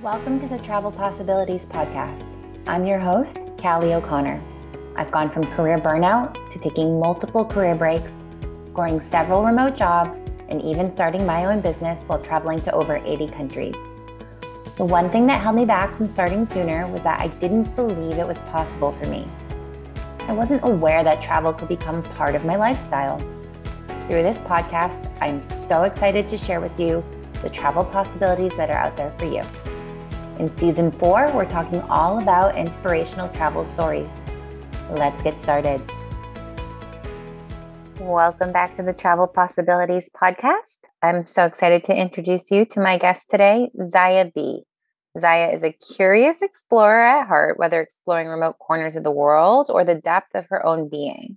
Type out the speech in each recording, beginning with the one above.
Welcome to the Travel Possibilities Podcast. I'm your host, Callie O'Connor. I've gone from career burnout to taking multiple career breaks, scoring several remote jobs, and even starting my own business while traveling to over 80 countries. The one thing that held me back from starting sooner was that I didn't believe it was possible for me. I wasn't aware that travel could become part of my lifestyle. Through this podcast, I'm so excited to share with you the travel possibilities that are out there for you. In season four, we're talking all about inspirational travel stories. Let's get started. Welcome back to the Travel Possibilities podcast. I'm so excited to introduce you to my guest today, Zya Be. Zya is a curious explorer at heart, whether exploring remote corners of the world or the depth of her own being.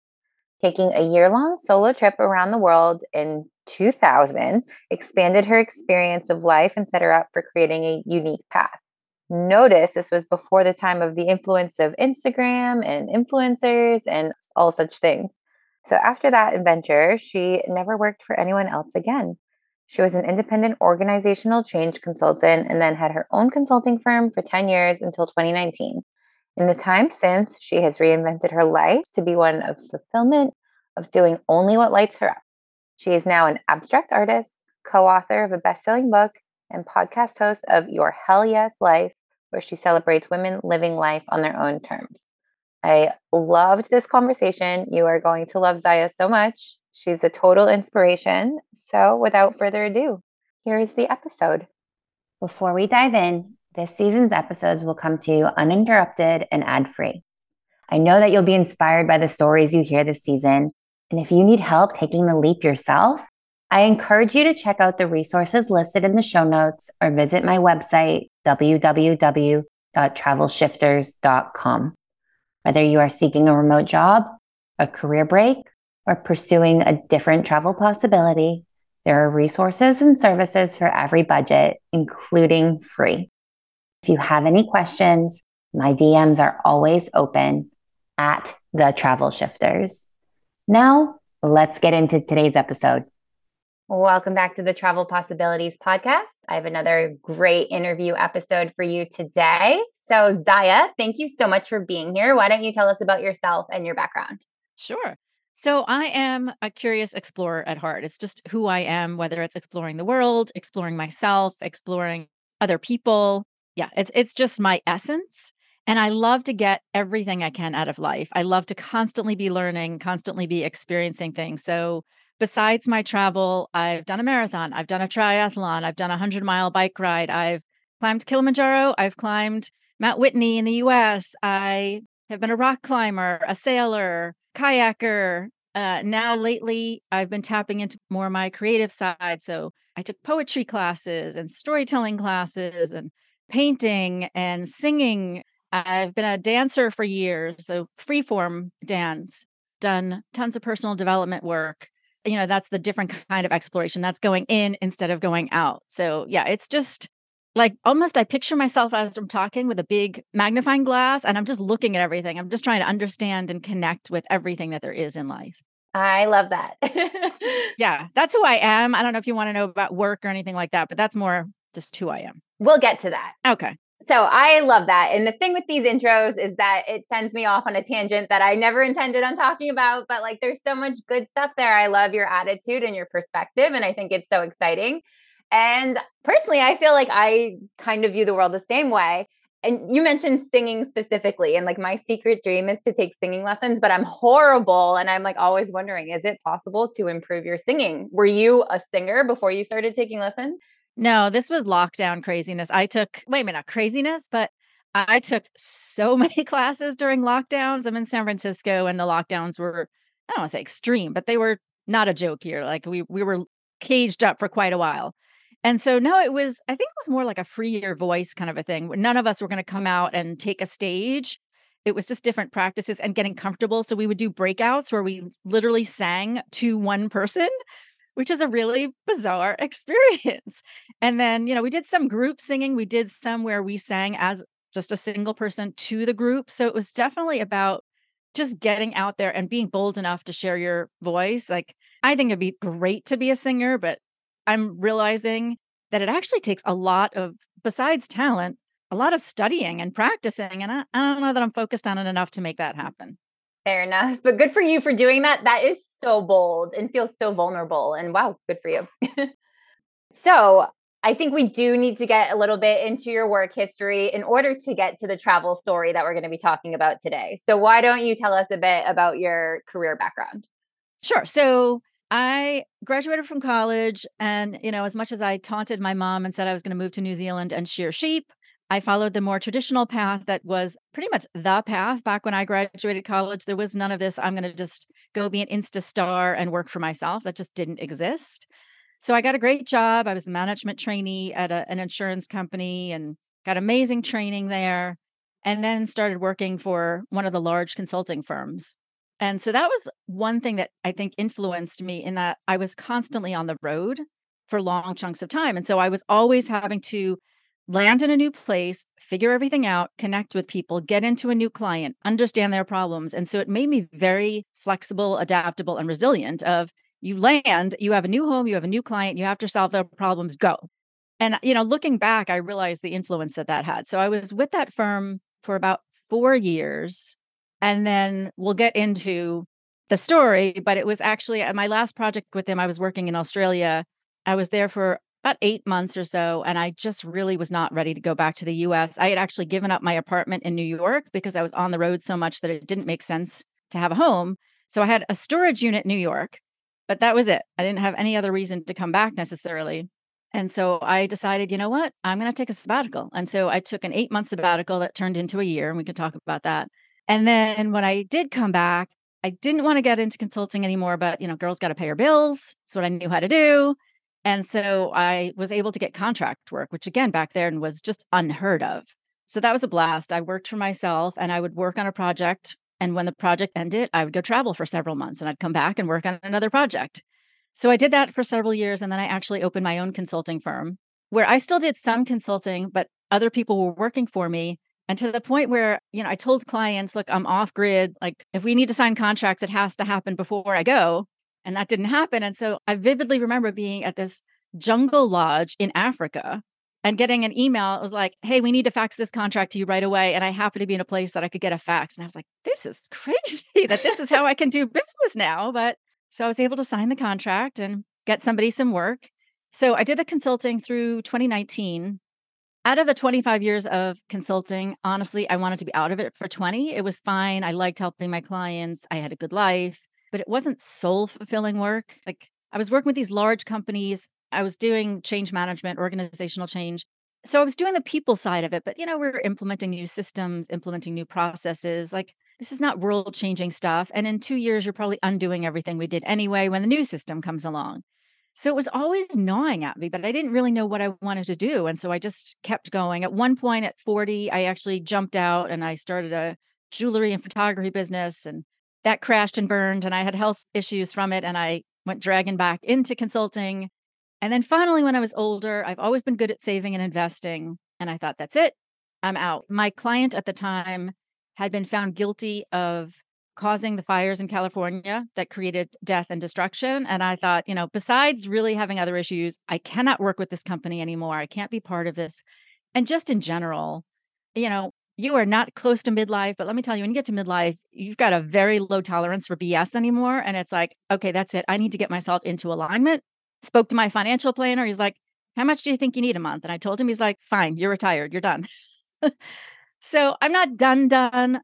Taking a year long solo trip around the world in 2000 expanded her experience of life and set her up for creating a unique path notice this was before the time of the influence of Instagram and influencers and all such things. So after that adventure, she never worked for anyone else again. She was an independent organizational change consultant and then had her own consulting firm for 10 years until 2019. In the time since, she has reinvented her life to be one of fulfillment, of doing only what lights her up. She is now an abstract artist, co author of a best selling book, and podcast host of Your Hell Yes Life, where she celebrates women living life on their own terms. I loved this conversation. You are going to love Zya so much. She's a total inspiration. So, without further ado, here is the episode. Before we dive in, this season's episodes will come to you uninterrupted and ad free. I know that you'll be inspired by the stories you hear this season. And if you need help taking the leap yourself, I encourage you to check out the resources listed in the show notes or visit my website, www.travelshifters.com. Whether you are seeking a remote job, a career break, or pursuing a different travel possibility, there are resources and services for every budget, including free. If you have any questions, my DMs are always open at the Travel Shifters. Now, let's get into today's episode. Welcome back to the Travel Possibilities Podcast. I have another great interview episode for you today. So, Zya, thank you so much for being here. Why don't you tell us about yourself and your background? Sure. So, I am a curious explorer at heart. It's just who I am, whether it's exploring the world, exploring myself, exploring other people. Yeah, it's it's just my essence. And I love to get everything I can out of life. I love to constantly be learning, constantly be experiencing things. So, besides my travel, I've done a marathon, I've done a triathlon, I've done a 100 mile bike ride, I've climbed Kilimanjaro, I've climbed Mount Whitney in the US, I have been a rock climber, a sailor, kayaker. Uh, now, lately, I've been tapping into more of my creative side. So, I took poetry classes and storytelling classes and painting and singing. I've been a dancer for years, so freeform dance, done tons of personal development work you know that's the different kind of exploration that's going in instead of going out. So yeah it's just like almost i picture myself as i'm talking with a big magnifying glass and i'm just looking at everything. I'm just trying to understand and connect with everything that there is in life. I love that. Yeah that's who i am. I don't know if you want to know about work or anything like that but that's more just who i am. We'll get to that. Okay so I love that. And the thing with these intros is that it sends me off on a tangent that I never intended on talking about, but like there's so much good stuff there. I love your attitude and your perspective. And I think it's so exciting. And personally, I feel like I kind of view the world the same way. And you mentioned singing specifically. And like my secret dream is to take singing lessons, but I'm horrible. And I'm like always wondering, is it possible to improve your singing? Were you a singer before you started taking lessons? No, this was lockdown craziness. I took, wait a minute, craziness, but I took so many classes during lockdowns. I'm in San Francisco and the lockdowns were, I don't want to say extreme, but they were not a joke here. Like we we were caged up for quite a while. And so no, it was, I think it was more like a free your voice kind of a thing. None of us were going to come out and take a stage. It was just different practices and getting comfortable. So we would do breakouts where we literally sang to one person which is a really bizarre experience. And then, you know, we did some group singing. We did some where we sang as just a single person to the group. So it was definitely about just getting out there and being bold enough to share your voice. Like, I think it'd be great to be a singer, but I'm realizing that it actually takes a lot of besides talent, a lot of studying and practicing. And I, I don't know that I'm focused on it enough to make that happen. Fair enough. But good for you for doing that. That is so bold and feels so vulnerable. And wow, good for you. so I think we do need to get a little bit into your work history in order to get to the travel story that we're going to be talking about today. So, why don't you tell us a bit about your career background? Sure. So, I graduated from college, and you know, as much as I taunted my mom and said I was going to move to New Zealand and shear sheep, I followed the more traditional path that was pretty much the path back when I graduated college. There was none of this. I'm going to just go be an Insta star and work for myself. That just didn't exist. So I got a great job. I was a management trainee at a, an insurance company and got amazing training there. And then started working for one of the large consulting firms. And so that was one thing that I think influenced me in that I was constantly on the road for long chunks of time. And so I was always having to land in a new place, figure everything out, connect with people, get into a new client, understand their problems. And so it made me very flexible, adaptable, and resilient of you land, you have a new home, you have a new client, you have to solve their problems, go. And, you know, looking back, I realized the influence that that had. So I was with that firm for about four years. And then we'll get into the story, but it was actually my last project with them. I was working in Australia. I was there for about eight months or so. And I just really was not ready to go back to the US. I had actually given up my apartment in New York because I was on the road so much that it didn't make sense to have a home. So I had a storage unit in New York but that was it. I didn't have any other reason to come back necessarily. And so I decided, you know what? I'm going to take a sabbatical. And so I took an eight month sabbatical that turned into a year, and we can talk about that. And then when I did come back, I didn't want to get into consulting anymore, but you know, girls got to pay her bills. That's what I knew how to do. And so I was able to get contract work, which again back then was just unheard of. So that was a blast. I worked for myself and I would work on a project and when the project ended, I would go travel for several months and I'd come back and work on another project. So I did that for several years. And then I actually opened my own consulting firm where I still did some consulting, but other people were working for me. And to the point where, you know, I told clients, look, I'm off grid. Like, if we need to sign contracts, it has to happen before I go. And that didn't happen. And so I vividly remember being at this jungle lodge in Africa and getting an email. It was like, hey, we need to fax this contract to you right away. And I happened to be in a place that I could get a fax. And I was like, this is crazy that this is how I can do business now. But so I was able to sign the contract and get somebody some work. So I did the consulting through 2019. Out of the 25 years of consulting, honestly, I wanted to be out of it for 20. It was fine. I liked helping my clients. I had a good life, but it wasn't soul fulfilling work. Like I was working with these large companies I was doing change management, organizational change. So I was doing the people side of it, but you know, we are implementing new systems, implementing new processes. Like this is not world changing stuff. And in two years, you're probably undoing everything we did anyway when the new system comes along. So it was always gnawing at me, but I didn't really know what I wanted to do. And so I just kept going. At one point at 40, I actually jumped out and I started a jewelry and photography business. And that crashed and burned. And I had health issues from it. And I went dragging back into consulting. And then finally, when I was older, I've always been good at saving and investing. And I thought, that's it. I'm out. My client at the time had been found guilty of causing the fires in California that created death and destruction. And I thought, you know, besides really having other issues, I cannot work with this company anymore. I can't be part of this. And just in general, you know, you are not close to midlife, but let me tell you, when you get to midlife, you've got a very low tolerance for BS anymore. And it's like, okay, that's it. I need to get myself into alignment spoke to my financial planner. He's like, How much do you think you need a month? And I told him, He's like, Fine, you're retired, you're done. so I'm not done, done,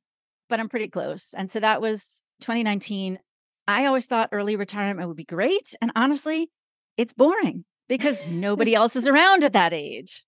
but I'm pretty close. And so that was 2019. I always thought early retirement would be great. And honestly, it's boring because nobody else is around at that age.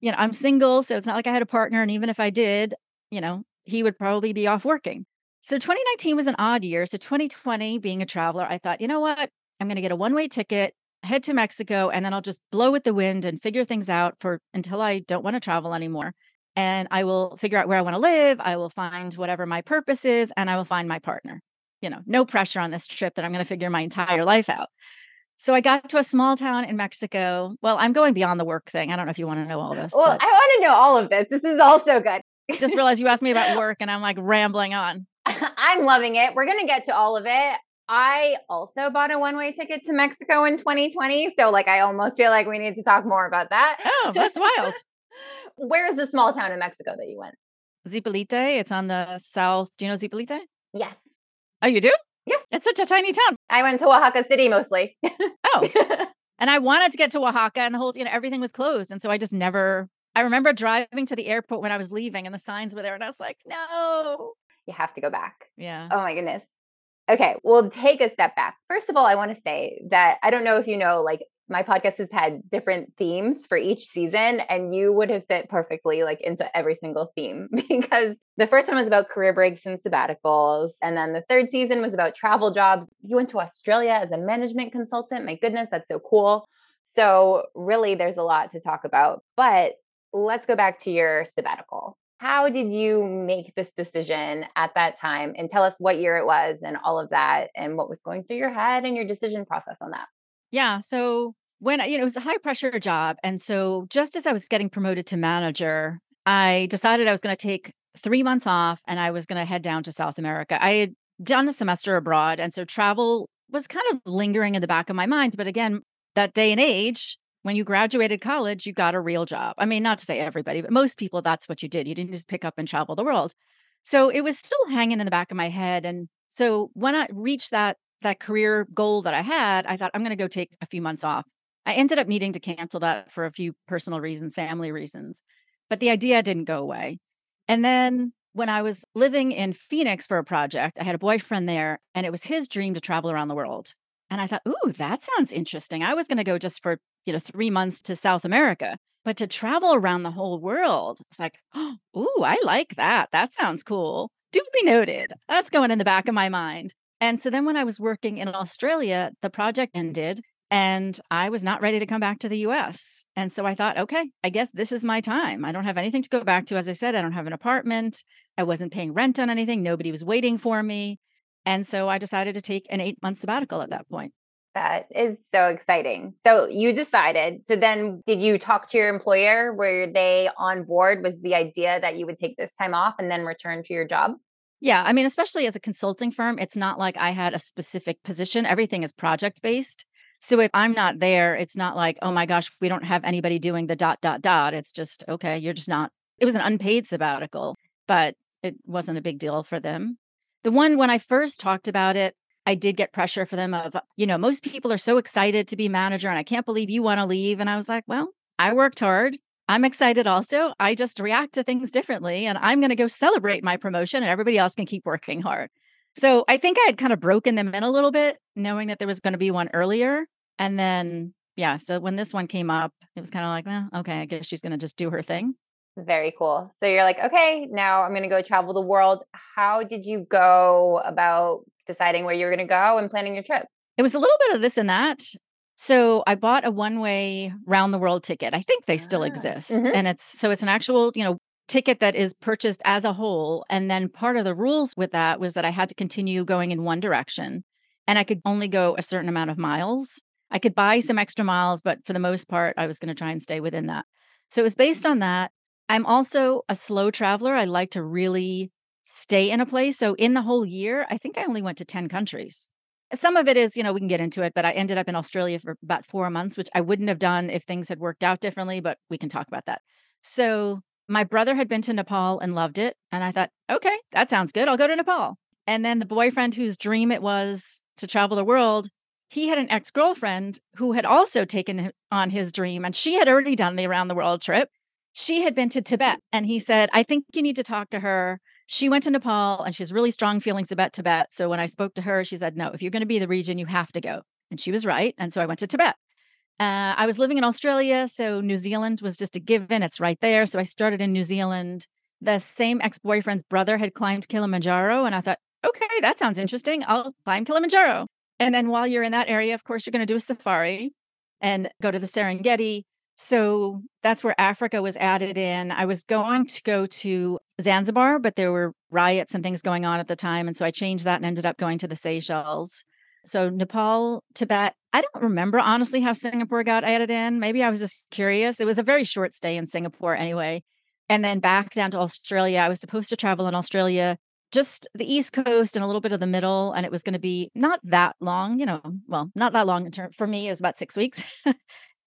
You know, I'm single, so it's not like I had a partner. And even if I did, you know, he would probably be off working. So 2019 was an odd year. So 2020, being a traveler, I thought, you know what? I'm going to get a one way ticket, head to Mexico, and then I'll just blow with the wind and figure things out for until I don't want to travel anymore. And I will figure out where I want to live. I will find whatever my purpose is, and I will find my partner. You know, no pressure on this trip that I'm going to figure my entire life out. So I got to a small town in Mexico. Well, I'm going beyond the work thing. I don't know if you want to know all this. Well. I want to know all of this. This is also good. just realized you asked me about work and I'm like rambling on. I'm loving it. We're going to get to all of it. I also bought a one way ticket to Mexico in 2020. So, like, I almost feel like we need to talk more about that. Oh, that's wild. Where is the small town in Mexico that you went? Zipolite. It's on the south. Do you know Zipolite? Yes. Oh, you do? Yeah. It's such a tiny town. I went to Oaxaca City mostly. Oh. and I wanted to get to Oaxaca and the whole, you know, everything was closed. And so I just never, I remember driving to the airport when I was leaving and the signs were there and I was like, no. you have to go back. Yeah. Oh my goodness. Okay, we'll take a step back. First of all, I want to say that I don't know if you know, like my podcast has had different themes for each season, and you would have fit perfectly like into every single theme because the first one was about career breaks and sabbaticals, and then the third season was about travel jobs. You went to Australia as a management consultant. My goodness, that's so cool. So, really, there's a lot to talk about. But let's go back to your sabbatical. How did you make this decision at that time? And tell us what year it was and all of that, and what was going through your head and your decision process on that. Yeah. So when, you know, it was a high pressure job. And so just as I was getting promoted to manager, I decided I was going to take three months off and I was going to head down to South America. I had done a semester abroad. And so travel was kind of lingering in the back of my mind. But again, that day and age, when you graduated college, you got a real job. I mean, not to say everybody, but most people, that's what you did. You didn't just pick up and travel the world. So it was still hanging in the back of my head. And so when I reached that that career goal that I had, I thought I'm going to go take a few months off. I ended up needing to cancel that for a few personal reasons, family reasons, but the idea didn't go away. And then when I was living in Phoenix for a project, I had a boyfriend there, and it was his dream to travel around the world. And I thought, ooh, that sounds interesting. I was going to go just for you know, three months to South America. But to travel around the whole world, it's like, oh, ooh, I like that. That sounds cool. Duly noted. That's going in the back of my mind. And so then when I was working in Australia, the project ended and I was not ready to come back to the US. And so I thought, okay, I guess this is my time. I don't have anything to go back to. As I said, I don't have an apartment. I wasn't paying rent on anything. Nobody was waiting for me. And so I decided to take an eight month sabbatical at that point. That is so exciting. So you decided. So then did you talk to your employer? Were they on board? Was the idea that you would take this time off and then return to your job? Yeah. I mean, especially as a consulting firm, it's not like I had a specific position, everything is project based. So if I'm not there, it's not like, oh my gosh, we don't have anybody doing the dot, dot, dot. It's just, okay, you're just not, it was an unpaid sabbatical, but it wasn't a big deal for them. The one when I first talked about it, I did get pressure for them of, you know, most people are so excited to be manager and I can't believe you want to leave. And I was like, well, I worked hard. I'm excited also. I just react to things differently and I'm going to go celebrate my promotion and everybody else can keep working hard. So I think I had kind of broken them in a little bit, knowing that there was going to be one earlier. And then, yeah, so when this one came up, it was kind of like, well, okay, I guess she's going to just do her thing. Very cool. So you're like, okay, now I'm going to go travel the world. How did you go about deciding where you're going to go and planning your trip? It was a little bit of this and that. So I bought a one-way round the world ticket. I think they still ah, exist. Mm-hmm. And it's so it's an actual, you know, ticket that is purchased as a whole and then part of the rules with that was that I had to continue going in one direction and I could only go a certain amount of miles. I could buy some extra miles, but for the most part I was going to try and stay within that. So it was based on that. I'm also a slow traveler. I like to really stay in a place. So in the whole year, I think I only went to 10 countries. Some of it is, you know, we can get into it, but I ended up in Australia for about four months, which I wouldn't have done if things had worked out differently, but we can talk about that. So my brother had been to Nepal and loved it. And I thought, okay, that sounds good. I'll go to Nepal. And then the boyfriend whose dream it was to travel the world, he had an ex girlfriend who had also taken on his dream and she had already done the around the world trip. She had been to Tibet. And he said, I think you need to talk to her she went to Nepal and she has really strong feelings about Tibet. So when I spoke to her, she said, No, if you're going to be the region, you have to go. And she was right. And so I went to Tibet. Uh, I was living in Australia. So New Zealand was just a given. It's right there. So I started in New Zealand. The same ex boyfriend's brother had climbed Kilimanjaro. And I thought, okay, that sounds interesting. I'll climb Kilimanjaro. And then while you're in that area, of course, you're going to do a safari and go to the Serengeti. So that's where Africa was added in. I was going to go to Zanzibar, but there were riots and things going on at the time. And so I changed that and ended up going to the Seychelles. So Nepal, Tibet. I don't remember honestly how Singapore got added in. Maybe I was just curious. It was a very short stay in Singapore anyway. And then back down to Australia. I was supposed to travel in Australia, just the East Coast and a little bit of the middle. And it was going to be not that long, you know, well, not that long in term for me, it was about six weeks.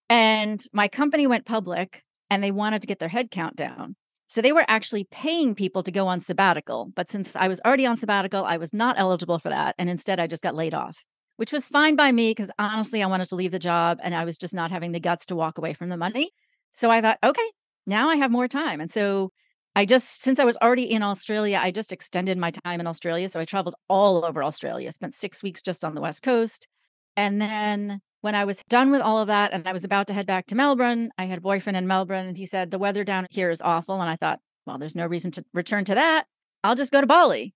And my company went public and they wanted to get their head count down. So they were actually paying people to go on sabbatical. But since I was already on sabbatical, I was not eligible for that. And instead, I just got laid off, which was fine by me because honestly, I wanted to leave the job and I was just not having the guts to walk away from the money. So I thought, okay, now I have more time. And so I just, since I was already in Australia, I just extended my time in Australia. So I traveled all over Australia, spent six weeks just on the West Coast. And then when I was done with all of that and I was about to head back to Melbourne, I had a boyfriend in Melbourne and he said, The weather down here is awful. And I thought, well, there's no reason to return to that. I'll just go to Bali.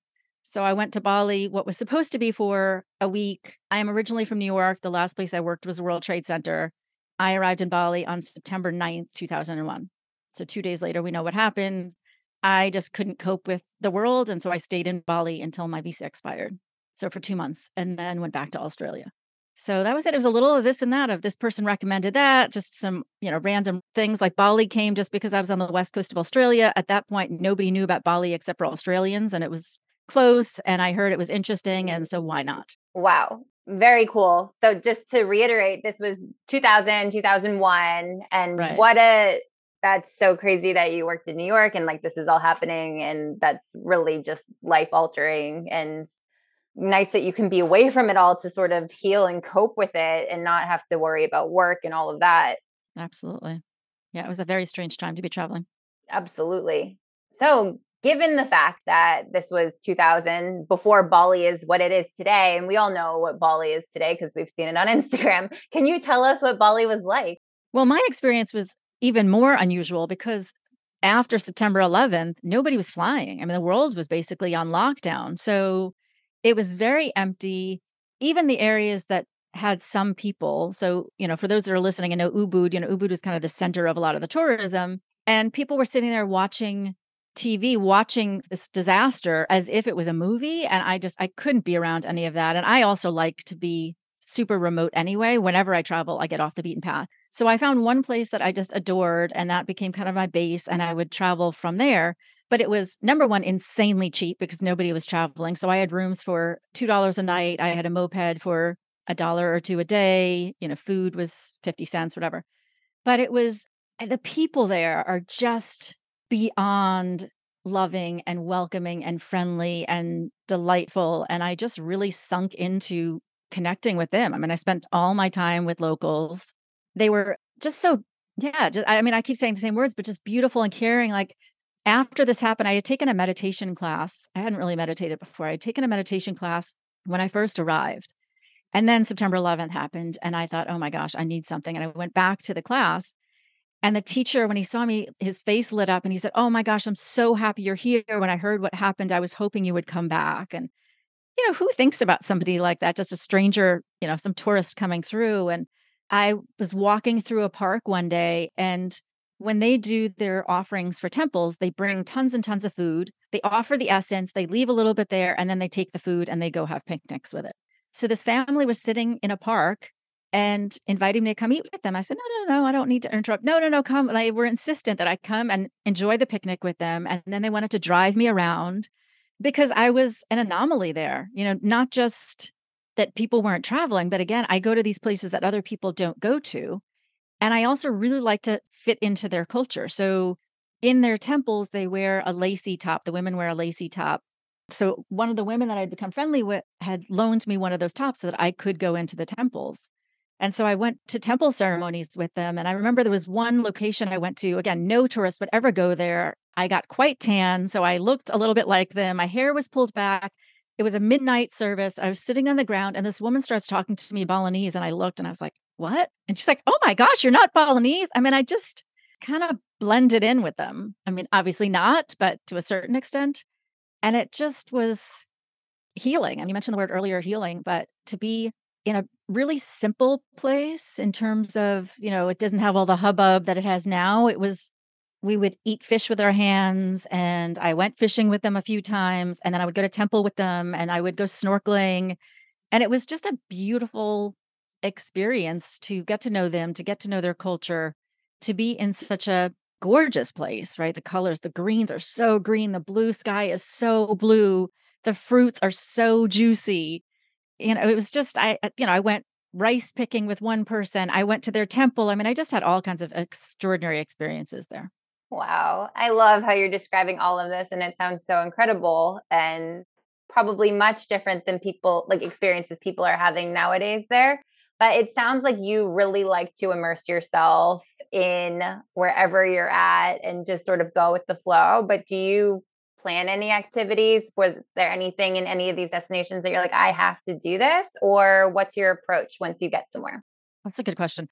So I went to Bali, what was supposed to be for a week. I am originally from New York. The last place I worked was the World Trade Center. I arrived in Bali on September 9th, 2001. So two days later, we know what happened. I just couldn't cope with the world. And so I stayed in Bali until my visa expired. So for two months and then went back to Australia. So that was it. It was a little of this and that of this person recommended that, just some, you know, random things like Bali came just because I was on the west coast of Australia. At that point, nobody knew about Bali except for Australians and it was close and I heard it was interesting and mm. so why not? Wow. Very cool. So just to reiterate, this was 2000, 2001 and right. what a that's so crazy that you worked in New York and like this is all happening and that's really just life altering and nice that you can be away from it all to sort of heal and cope with it and not have to worry about work and all of that. Absolutely. Yeah, it was a very strange time to be traveling. Absolutely. So, given the fact that this was 2000 before Bali is what it is today, and we all know what Bali is today because we've seen it on Instagram, can you tell us what Bali was like? Well, my experience was even more unusual because after September 11th, nobody was flying. I mean, the world was basically on lockdown. So, it was very empty. Even the areas that had some people. So, you know, for those that are listening and know Ubud, you know, Ubud is kind of the center of a lot of the tourism. And people were sitting there watching TV, watching this disaster as if it was a movie. And I just, I couldn't be around any of that. And I also like to be super remote anyway. Whenever I travel, I get off the beaten path. So I found one place that I just adored, and that became kind of my base. And I would travel from there. But it was number one, insanely cheap because nobody was traveling. So I had rooms for $2 a night. I had a moped for a dollar or two a day. You know, food was 50 cents, whatever. But it was the people there are just beyond loving and welcoming and friendly and delightful. And I just really sunk into connecting with them. I mean, I spent all my time with locals. They were just so, yeah, just, I mean, I keep saying the same words, but just beautiful and caring. Like after this happened, I had taken a meditation class. I hadn't really meditated before. I had taken a meditation class when I first arrived. And then September 11th happened. And I thought, oh my gosh, I need something. And I went back to the class. And the teacher, when he saw me, his face lit up and he said, Oh my gosh, I'm so happy you're here. When I heard what happened, I was hoping you would come back. And, you know, who thinks about somebody like that? Just a stranger, you know, some tourist coming through. And I was walking through a park one day and when they do their offerings for temples, they bring tons and tons of food. They offer the essence, they leave a little bit there, and then they take the food and they go have picnics with it. So this family was sitting in a park and inviting me to come eat with them. I said, no, no, no, I don't need to interrupt. No, no, no, come. They were insistent that I come and enjoy the picnic with them. And then they wanted to drive me around because I was an anomaly there, you know, not just that people weren't traveling, but again, I go to these places that other people don't go to. And I also really like to fit into their culture. So in their temples, they wear a lacy top. The women wear a lacy top. So one of the women that I'd become friendly with had loaned me one of those tops so that I could go into the temples. And so I went to temple ceremonies with them. And I remember there was one location I went to. Again, no tourist would ever go there. I got quite tan. So I looked a little bit like them. My hair was pulled back. It was a midnight service. I was sitting on the ground and this woman starts talking to me Balinese. And I looked and I was like, what? And she's like, oh my gosh, you're not Balinese. I mean, I just kind of blended in with them. I mean, obviously not, but to a certain extent. And it just was healing. And you mentioned the word earlier, healing, but to be in a really simple place in terms of, you know, it doesn't have all the hubbub that it has now. It was, we would eat fish with our hands and I went fishing with them a few times and then I would go to temple with them and I would go snorkeling. And it was just a beautiful experience to get to know them, to get to know their culture, to be in such a gorgeous place, right? The colors, the greens are so green, the blue sky is so blue, the fruits are so juicy. You know, it was just I you know, I went rice picking with one person. I went to their temple. I mean, I just had all kinds of extraordinary experiences there. Wow. I love how you're describing all of this and it sounds so incredible and probably much different than people like experiences people are having nowadays there. But it sounds like you really like to immerse yourself in wherever you're at and just sort of go with the flow. But do you plan any activities? Was there anything in any of these destinations that you're like, I have to do this? Or what's your approach once you get somewhere? That's a good question.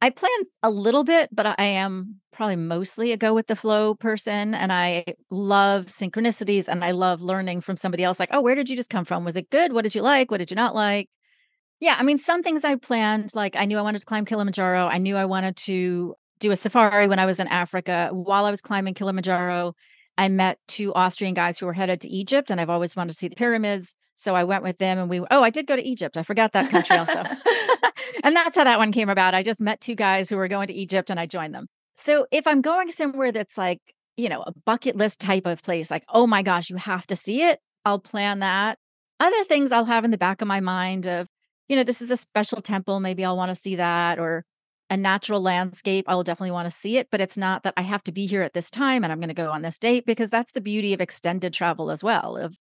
I plan a little bit, but I am probably mostly a go with the flow person. And I love synchronicities and I love learning from somebody else like, oh, where did you just come from? Was it good? What did you like? What did you not like? Yeah, I mean, some things I planned, like I knew I wanted to climb Kilimanjaro. I knew I wanted to do a safari when I was in Africa. While I was climbing Kilimanjaro, I met two Austrian guys who were headed to Egypt, and I've always wanted to see the pyramids. So I went with them, and we, oh, I did go to Egypt. I forgot that country also. and that's how that one came about. I just met two guys who were going to Egypt, and I joined them. So if I'm going somewhere that's like, you know, a bucket list type of place, like, oh my gosh, you have to see it, I'll plan that. Other things I'll have in the back of my mind of, you know, this is a special temple. Maybe I'll want to see that or a natural landscape. I will definitely want to see it, but it's not that I have to be here at this time and I'm going to go on this date because that's the beauty of extended travel as well. Of,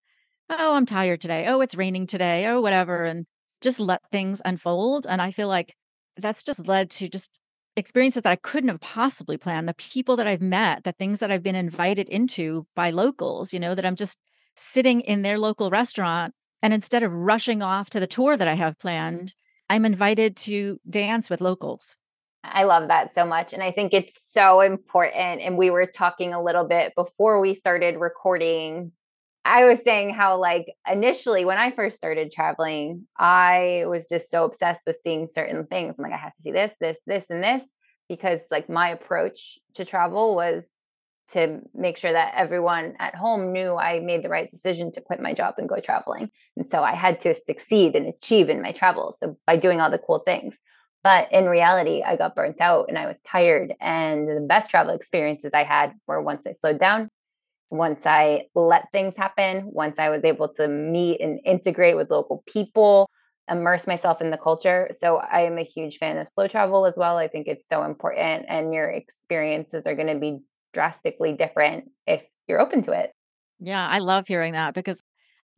oh, I'm tired today. Oh, it's raining today. Oh, whatever. And just let things unfold. And I feel like that's just led to just experiences that I couldn't have possibly planned. The people that I've met, the things that I've been invited into by locals, you know, that I'm just sitting in their local restaurant and instead of rushing off to the tour that I have planned, I'm invited to dance with locals. I love that so much. And I think it's so important. And we were talking a little bit before we started recording. I was saying how, like, initially when I first started traveling, I was just so obsessed with seeing certain things. I'm like, I have to see this, this, this, and this, because, like, my approach to travel was to make sure that everyone at home knew I made the right decision to quit my job and go traveling. And so I had to succeed and achieve in my travels. So by doing all the cool things. But in reality, I got burnt out and I was tired. And the best travel experiences I had were once I slowed down, once I let things happen, once I was able to meet and integrate with local people, immerse myself in the culture. So I am a huge fan of slow travel as well. I think it's so important and your experiences are going to be drastically different if you're open to it. Yeah, I love hearing that because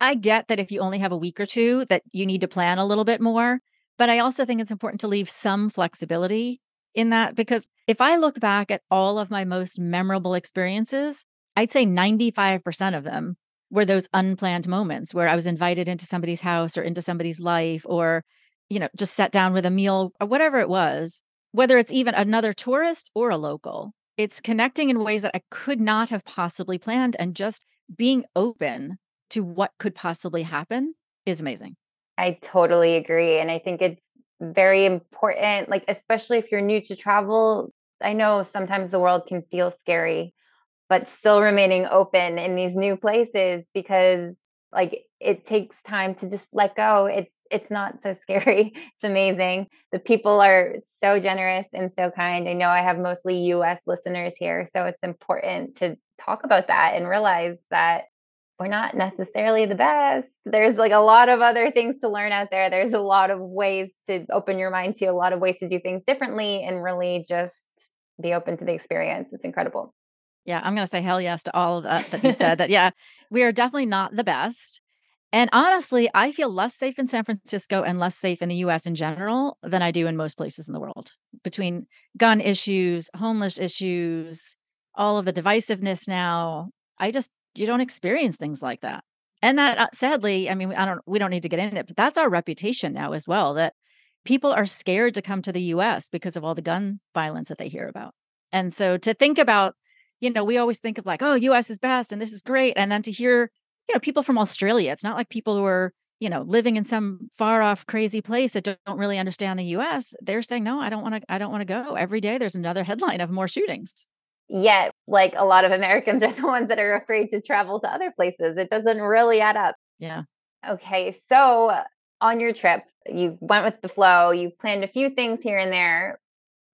I get that if you only have a week or two that you need to plan a little bit more, but I also think it's important to leave some flexibility in that because if I look back at all of my most memorable experiences, I'd say 95% of them were those unplanned moments where I was invited into somebody's house or into somebody's life or you know, just sat down with a meal or whatever it was, whether it's even another tourist or a local it's connecting in ways that I could not have possibly planned and just being open to what could possibly happen is amazing. I totally agree. And I think it's very important, like, especially if you're new to travel. I know sometimes the world can feel scary, but still remaining open in these new places because, like, it takes time to just let go. It's it's not so scary. It's amazing. The people are so generous and so kind. I know I have mostly US listeners here, so it's important to talk about that and realize that we're not necessarily the best. There's like a lot of other things to learn out there. There's a lot of ways to open your mind to, a lot of ways to do things differently and really just be open to the experience. It's incredible. Yeah, I'm going to say hell yes to all of that that you said. that yeah, we are definitely not the best. And honestly, I feel less safe in San Francisco and less safe in the US in general than I do in most places in the world. Between gun issues, homeless issues, all of the divisiveness now, I just you don't experience things like that. And that uh, sadly, I mean, I don't we don't need to get into it, but that's our reputation now as well that people are scared to come to the US because of all the gun violence that they hear about. And so to think about, you know, we always think of like, oh, US is best and this is great and then to hear you know, people from Australia. It's not like people who are, you know, living in some far off crazy place that don't, don't really understand the US. They're saying, no, I don't want to, I don't want to go. Every day there's another headline of more shootings. Yet, like a lot of Americans are the ones that are afraid to travel to other places. It doesn't really add up. Yeah. Okay. So on your trip, you went with the flow, you planned a few things here and there.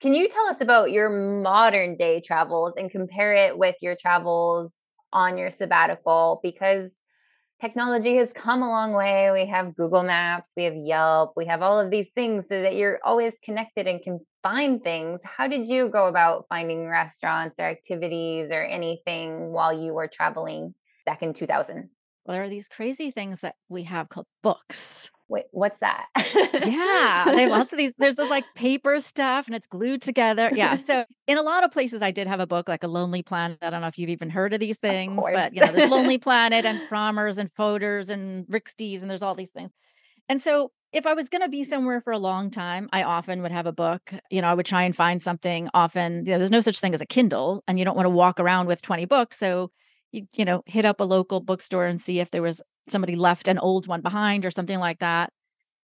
Can you tell us about your modern day travels and compare it with your travels on your sabbatical? Because technology has come a long way. We have Google Maps, we have Yelp, we have all of these things so that you're always connected and can find things. How did you go about finding restaurants or activities or anything while you were traveling back in 2000? Well, there are these crazy things that we have called books. Wait, what's that? yeah, they have lots of these. There's this like paper stuff and it's glued together. Yeah. So in a lot of places, I did have a book like a Lonely Planet. I don't know if you've even heard of these things, of but you know, there's Lonely Planet and Frommer's and Fodor's and Rick Steves and there's all these things. And so if I was going to be somewhere for a long time, I often would have a book. You know, I would try and find something. Often, you know, there's no such thing as a Kindle, and you don't want to walk around with 20 books. So you you know hit up a local bookstore and see if there was somebody left an old one behind or something like that.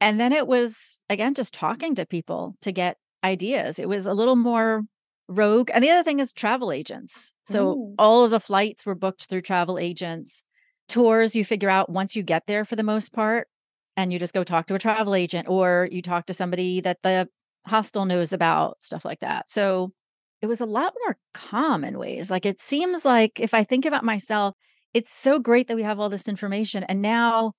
And then it was again just talking to people to get ideas. It was a little more rogue and the other thing is travel agents. So Ooh. all of the flights were booked through travel agents. Tours you figure out once you get there for the most part and you just go talk to a travel agent or you talk to somebody that the hostel knows about stuff like that. So it was a lot more calm in ways. Like it seems like if I think about myself, it's so great that we have all this information. And now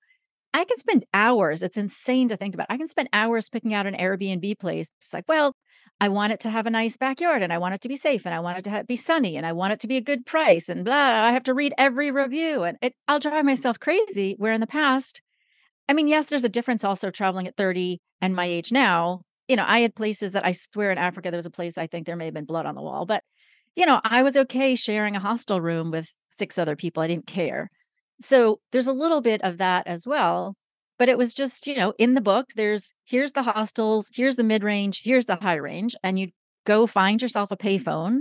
I can spend hours. It's insane to think about. I can spend hours picking out an Airbnb place. It's like, well, I want it to have a nice backyard and I want it to be safe and I want it to be sunny and I want it to be a good price and blah. I have to read every review and it, I'll drive myself crazy. Where in the past, I mean, yes, there's a difference also traveling at 30 and my age now you know, I had places that I swear in Africa, there was a place I think there may have been blood on the wall, but, you know, I was okay sharing a hostel room with six other people. I didn't care. So there's a little bit of that as well. But it was just, you know, in the book, there's here's the hostels, here's the mid range, here's the high range. And you'd go find yourself a payphone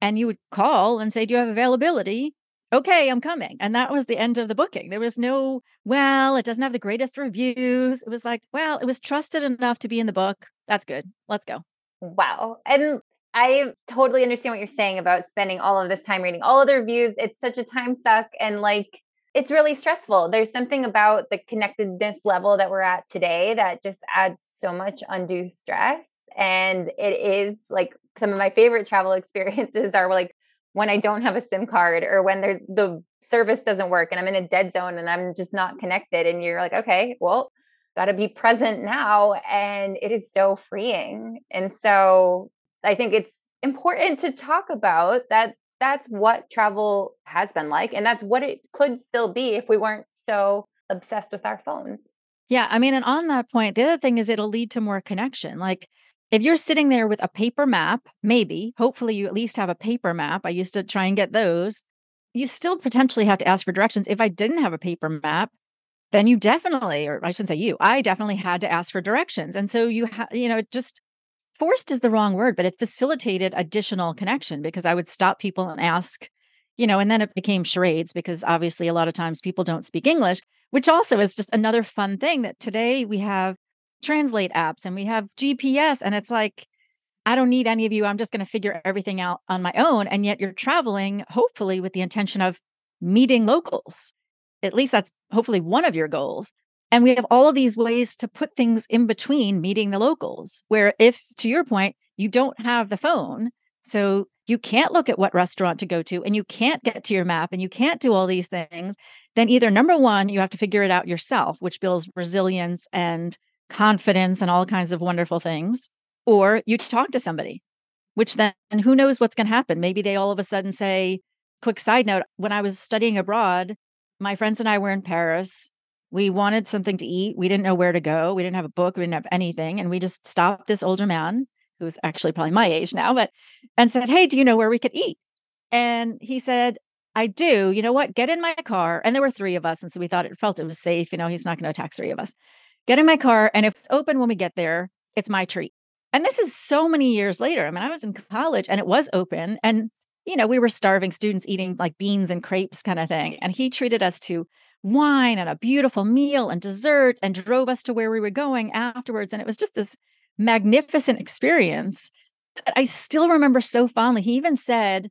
and you would call and say, Do you have availability? okay, I'm coming. And that was the end of the booking. There was no, well, it doesn't have the greatest reviews. It was like, well, it was trusted enough to be in the book. That's good. Let's go. Wow. And I totally understand what you're saying about spending all of this time reading all of the reviews. It's such a time suck and like it's really stressful. There's something about the connectedness level that we're at today that just adds so much undue stress. And it is like some of my favorite travel experiences are like when I don't have a SIM card or when there's the service doesn't work and I'm in a dead zone and I'm just not connected. And you're like, okay, well, got to be present now. And it is so freeing. And so I think it's important to talk about that. That's what travel has been like. And that's what it could still be if we weren't so obsessed with our phones. Yeah. I mean, and on that point, the other thing is it'll lead to more connection. Like, if you're sitting there with a paper map, maybe, hopefully you at least have a paper map. I used to try and get those. You still potentially have to ask for directions. If I didn't have a paper map, then you definitely, or I shouldn't say you, I definitely had to ask for directions. And so you have, you know, just forced is the wrong word, but it facilitated additional connection because I would stop people and ask, you know, and then it became charades because obviously a lot of times people don't speak English, which also is just another fun thing that today we have translate apps and we have GPS. And it's like, I don't need any of you. I'm just going to figure everything out on my own. And yet you're traveling, hopefully, with the intention of meeting locals. At least that's hopefully one of your goals. And we have all of these ways to put things in between meeting the locals, where if, to your point, you don't have the phone, so you can't look at what restaurant to go to and you can't get to your map and you can't do all these things, then either number one, you have to figure it out yourself, which builds resilience and confidence and all kinds of wonderful things, or you talk to somebody, which then who knows what's going to happen. Maybe they all of a sudden say, quick side note, when I was studying abroad, my friends and I were in Paris. We wanted something to eat. We didn't know where to go. We didn't have a book. We didn't have anything. And we just stopped this older man who's actually probably my age now, but and said, Hey, do you know where we could eat? And he said, I do. You know what? Get in my car. And there were three of us. And so we thought it felt it was safe. You know, he's not going to attack three of us get in my car, and if it's open when we get there, it's my treat. And this is so many years later. I mean, I was in college and it was open. And, you know, we were starving students eating like beans and crepes kind of thing. And he treated us to wine and a beautiful meal and dessert and drove us to where we were going afterwards. And it was just this magnificent experience that I still remember so fondly. He even said,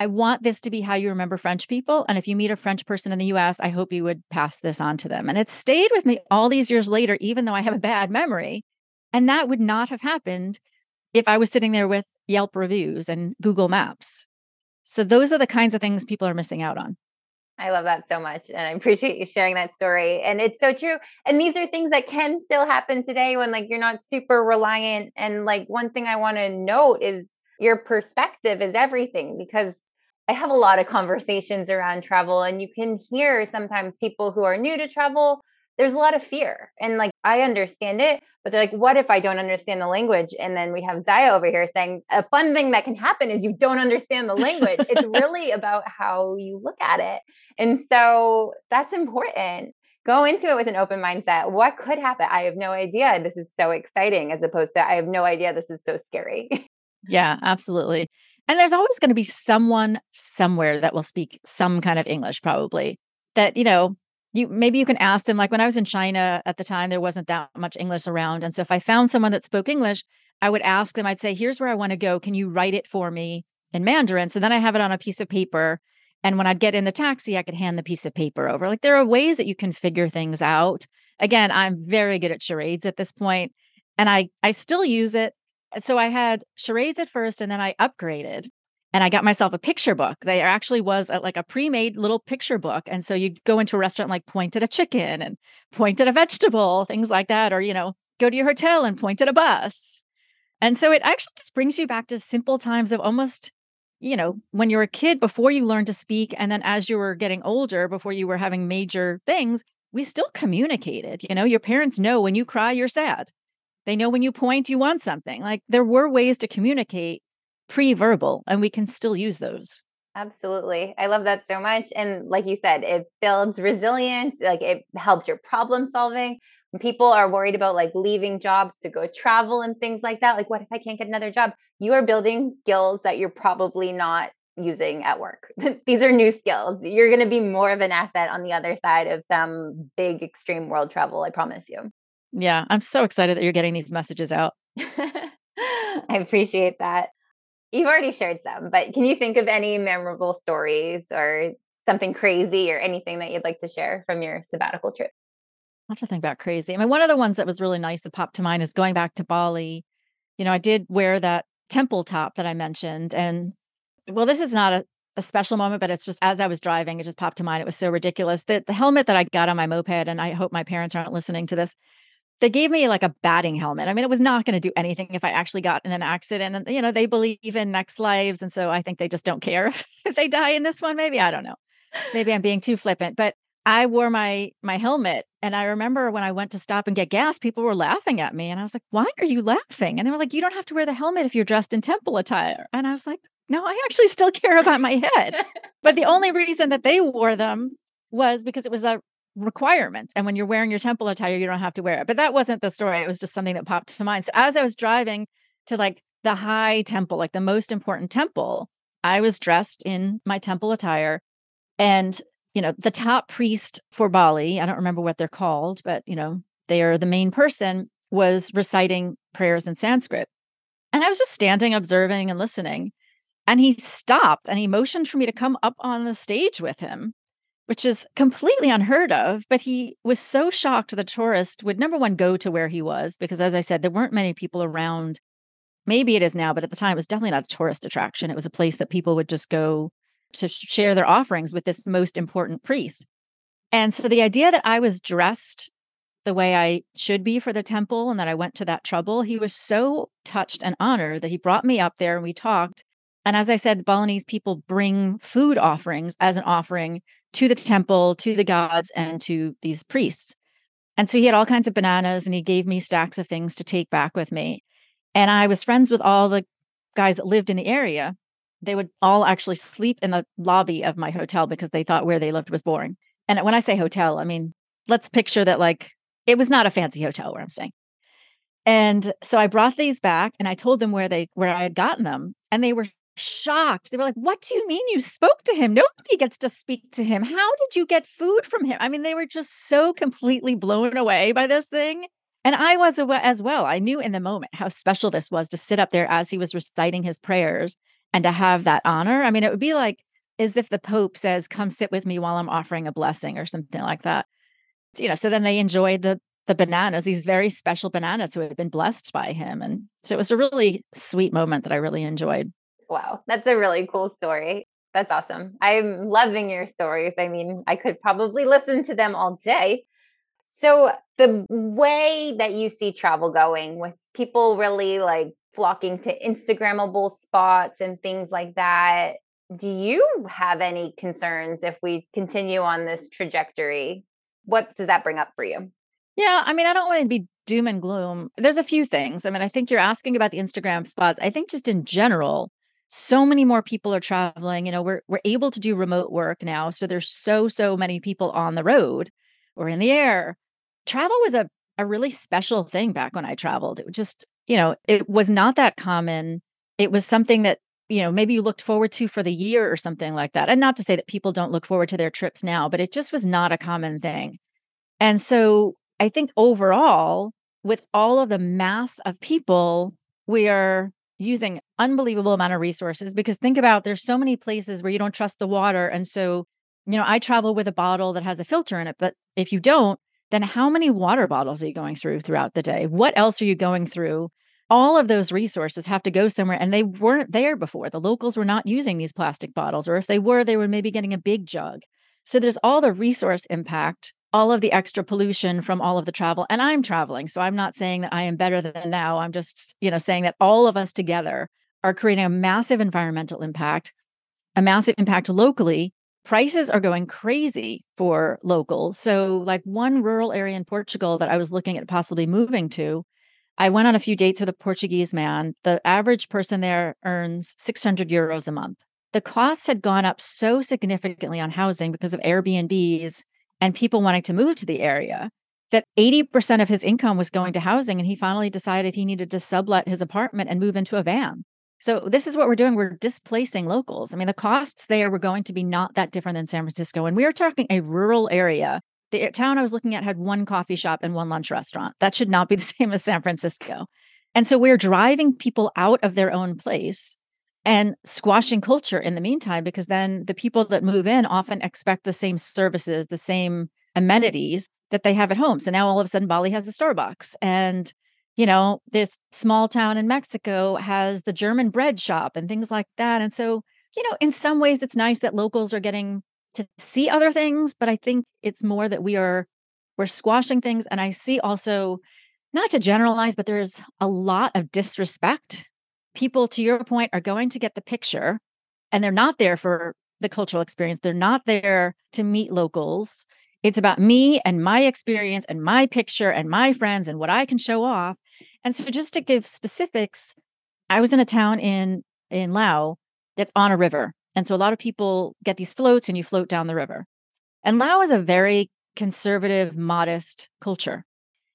I want this to be how you remember French people. And if you meet a French person in the US, I hope you would pass this on to them. And it stayed with me all these years later, even though I have a bad memory. And that would not have happened if I was sitting there with Yelp reviews and Google Maps. So those are the kinds of things people are missing out on. I love that so much. And I appreciate you sharing that story. And it's so true. And these are things that can still happen today when like you're not super reliant. And like one thing I want to note is your perspective is everything because I have a lot of conversations around travel and you can hear sometimes people who are new to travel there's a lot of fear. And like, I understand it, but they're like, what if I don't understand the language? And then we have Zya over here saying, a fun thing that can happen is you don't understand the language. it's really about how you look at it. And so that's important. Go into it with an open mindset. What could happen? I have no idea. This is so exciting, as opposed to, I have no idea. This is so scary. yeah, absolutely. And there's always going to be someone somewhere that will speak some kind of English, probably that, you know, you maybe you can ask them like when i was in china at the time there wasn't that much english around and so if i found someone that spoke english i would ask them i'd say here's where i want to go. Can you write it for me in mandarin? So then i have it on a piece of paper and when i'd get in the taxi i could hand the piece of paper over. Like there are ways that you can figure things out. Again i'm very good at charades at this point and i i still use it. So i had charades at first and then i upgraded and I got myself a picture book. There actually was a, like a pre-made little picture book, and so you'd go into a restaurant, like point at a chicken and point at a vegetable, things like that, or you know, go to your hotel and point at a bus. And so it actually just brings you back to simple times of almost, you know, when you were a kid before you learned to speak, and then as you were getting older, before you were having major things, we still communicated. You know, your parents know when you cry, you're sad. They know when you point, you want something. Like there were ways to communicate pre-verbal and we can still use those. Absolutely. I love that so much and like you said it builds resilience like it helps your problem solving. When people are worried about like leaving jobs to go travel and things like that like what if i can't get another job? You are building skills that you're probably not using at work. These are new skills. You're going to be more of an asset on the other side of some big extreme world travel i promise you. Yeah i'm so excited that you're getting these messages out. I appreciate that You've already shared some, but can you think of any memorable stories or something crazy or anything that you'd like to share from your sabbatical trip? I have to think about crazy. I mean, one of the ones that was really nice that popped to mind is going back to Bali. You know, I did wear that temple top that I mentioned. And well, this is not a, a special moment, but it's just as I was driving, it just popped to mind. It was so ridiculous. that the helmet that I got on my moped, and I hope my parents aren't listening to this, they gave me like a batting helmet. I mean, it was not going to do anything if I actually got in an accident. And, you know, they believe in next lives. And so I think they just don't care if they die in this one. Maybe I don't know. Maybe I'm being too flippant, but I wore my my helmet and I remember when I went to stop and get gas, people were laughing at me. And I was like, why are you laughing? And they were like, you don't have to wear the helmet if you're dressed in temple attire. And I was like, no, I actually still care about my head. but the only reason that they wore them was because it was a requirement. And when you're wearing your temple attire, you don't have to wear it. But that wasn't the story. It was just something that popped to mind. So as I was driving to like the high temple, like the most important temple, I was dressed in my temple attire. And, you know, the top priest for Bali, I don't remember what they're called, but, you know, they are the main person, was reciting prayers in Sanskrit. And I was just standing, observing and listening. And he stopped and he motioned for me to come up on the stage with him which is completely unheard of. But he was so shocked the tourist would number one go to where he was, because as I said, there weren't many people around. Maybe it is now, but at the time it was definitely not a tourist attraction. It was a place that people would just go to share their offerings with this most important priest. And so the idea that I was dressed the way I should be for the temple and that I went to that trouble, he was so touched and honored that he brought me up there and we talked. And as I said, Balinese people bring food offerings as an offering to the temple, to the gods, and to these priests. And so he had all kinds of bananas and he gave me stacks of things to take back with me. And I was friends with all the guys that lived in the area. They would all actually sleep in the lobby of my hotel because they thought where they lived was boring. And when I say hotel, I mean, let's picture that like it was not a fancy hotel where I'm staying. And so I brought these back and I told them where they where I had gotten them and they were shocked. They were like, What do you mean you spoke to him? Nobody gets to speak to him. How did you get food from him? I mean, they were just so completely blown away by this thing. And I was as well. I knew in the moment how special this was to sit up there as he was reciting his prayers and to have that honor. I mean, it would be like as if the Pope says, Come sit with me while I'm offering a blessing or something like that. You know, so then they enjoyed the the bananas, these very special bananas who had been blessed by him. And so it was a really sweet moment that I really enjoyed. Wow, that's a really cool story. That's awesome. I'm loving your stories. I mean, I could probably listen to them all day. So, the way that you see travel going with people really like flocking to Instagrammable spots and things like that, do you have any concerns if we continue on this trajectory? What does that bring up for you? Yeah, I mean, I don't want to be doom and gloom. There's a few things. I mean, I think you're asking about the Instagram spots. I think just in general, so many more people are traveling. You know, we're we're able to do remote work now, so there's so so many people on the road or in the air. Travel was a a really special thing back when I traveled. It just, you know, it was not that common. It was something that you know, maybe you looked forward to for the year or something like that. And not to say that people don't look forward to their trips now, but it just was not a common thing. And so I think overall, with all of the mass of people, we are using unbelievable amount of resources because think about there's so many places where you don't trust the water and so you know i travel with a bottle that has a filter in it but if you don't then how many water bottles are you going through throughout the day? What else are you going through? All of those resources have to go somewhere and they weren't there before. The locals were not using these plastic bottles or if they were they were maybe getting a big jug. So there's all the resource impact all of the extra pollution from all of the travel and i'm traveling so i'm not saying that i am better than now i'm just you know saying that all of us together are creating a massive environmental impact a massive impact locally prices are going crazy for locals so like one rural area in portugal that i was looking at possibly moving to I went on a few dates with a Portuguese man. The average person there earns 600 euros a month. The costs had gone up so significantly on housing because of Airbnbs and people wanting to move to the area that 80% of his income was going to housing. And he finally decided he needed to sublet his apartment and move into a van. So, this is what we're doing. We're displacing locals. I mean, the costs there were going to be not that different than San Francisco. And we are talking a rural area the town I was looking at had one coffee shop and one lunch restaurant. That should not be the same as San Francisco. And so we're driving people out of their own place and squashing culture in the meantime, because then the people that move in often expect the same services, the same amenities that they have at home. So now all of a sudden Bali has the Starbucks and you know, this small town in Mexico has the German bread shop and things like that. And so, you know, in some ways it's nice that locals are getting to see other things, but I think it's more that we are we're squashing things and I see also not to generalize, but there's a lot of disrespect. People to your point are going to get the picture and they're not there for the cultural experience. They're not there to meet locals. It's about me and my experience and my picture and my friends and what I can show off. And so just to give specifics, I was in a town in in Laos that's on a river and so a lot of people get these floats and you float down the river. And Laos is a very conservative, modest culture.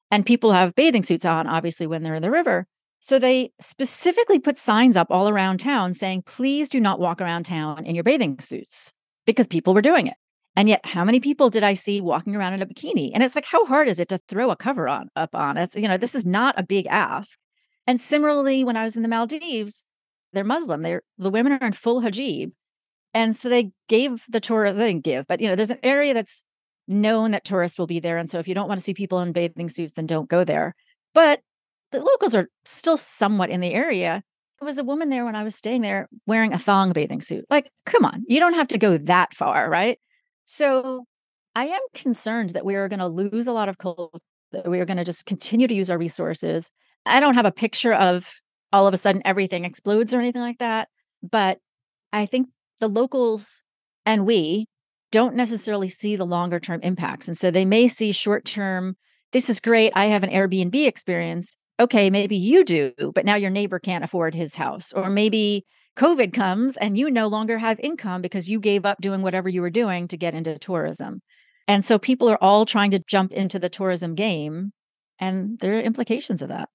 And people have bathing suits on, obviously, when they're in the river. So they specifically put signs up all around town saying, please do not walk around town in your bathing suits because people were doing it. And yet, how many people did I see walking around in a bikini? And it's like, how hard is it to throw a cover on up on? It's, you know, this is not a big ask. And similarly, when I was in the Maldives, they're Muslim. They're the women are in full hijab. And so they gave the tourists, they didn't give, but you know, there's an area that's known that tourists will be there. And so if you don't want to see people in bathing suits, then don't go there. But the locals are still somewhat in the area. There was a woman there when I was staying there wearing a thong bathing suit. Like, come on, you don't have to go that far, right? So I am concerned that we are going to lose a lot of culture, that we are going to just continue to use our resources. I don't have a picture of all of a sudden everything explodes or anything like that. But I think the locals and we don't necessarily see the longer term impacts. And so they may see short term, this is great. I have an Airbnb experience. Okay, maybe you do, but now your neighbor can't afford his house. Or maybe COVID comes and you no longer have income because you gave up doing whatever you were doing to get into tourism. And so people are all trying to jump into the tourism game, and there are implications of that.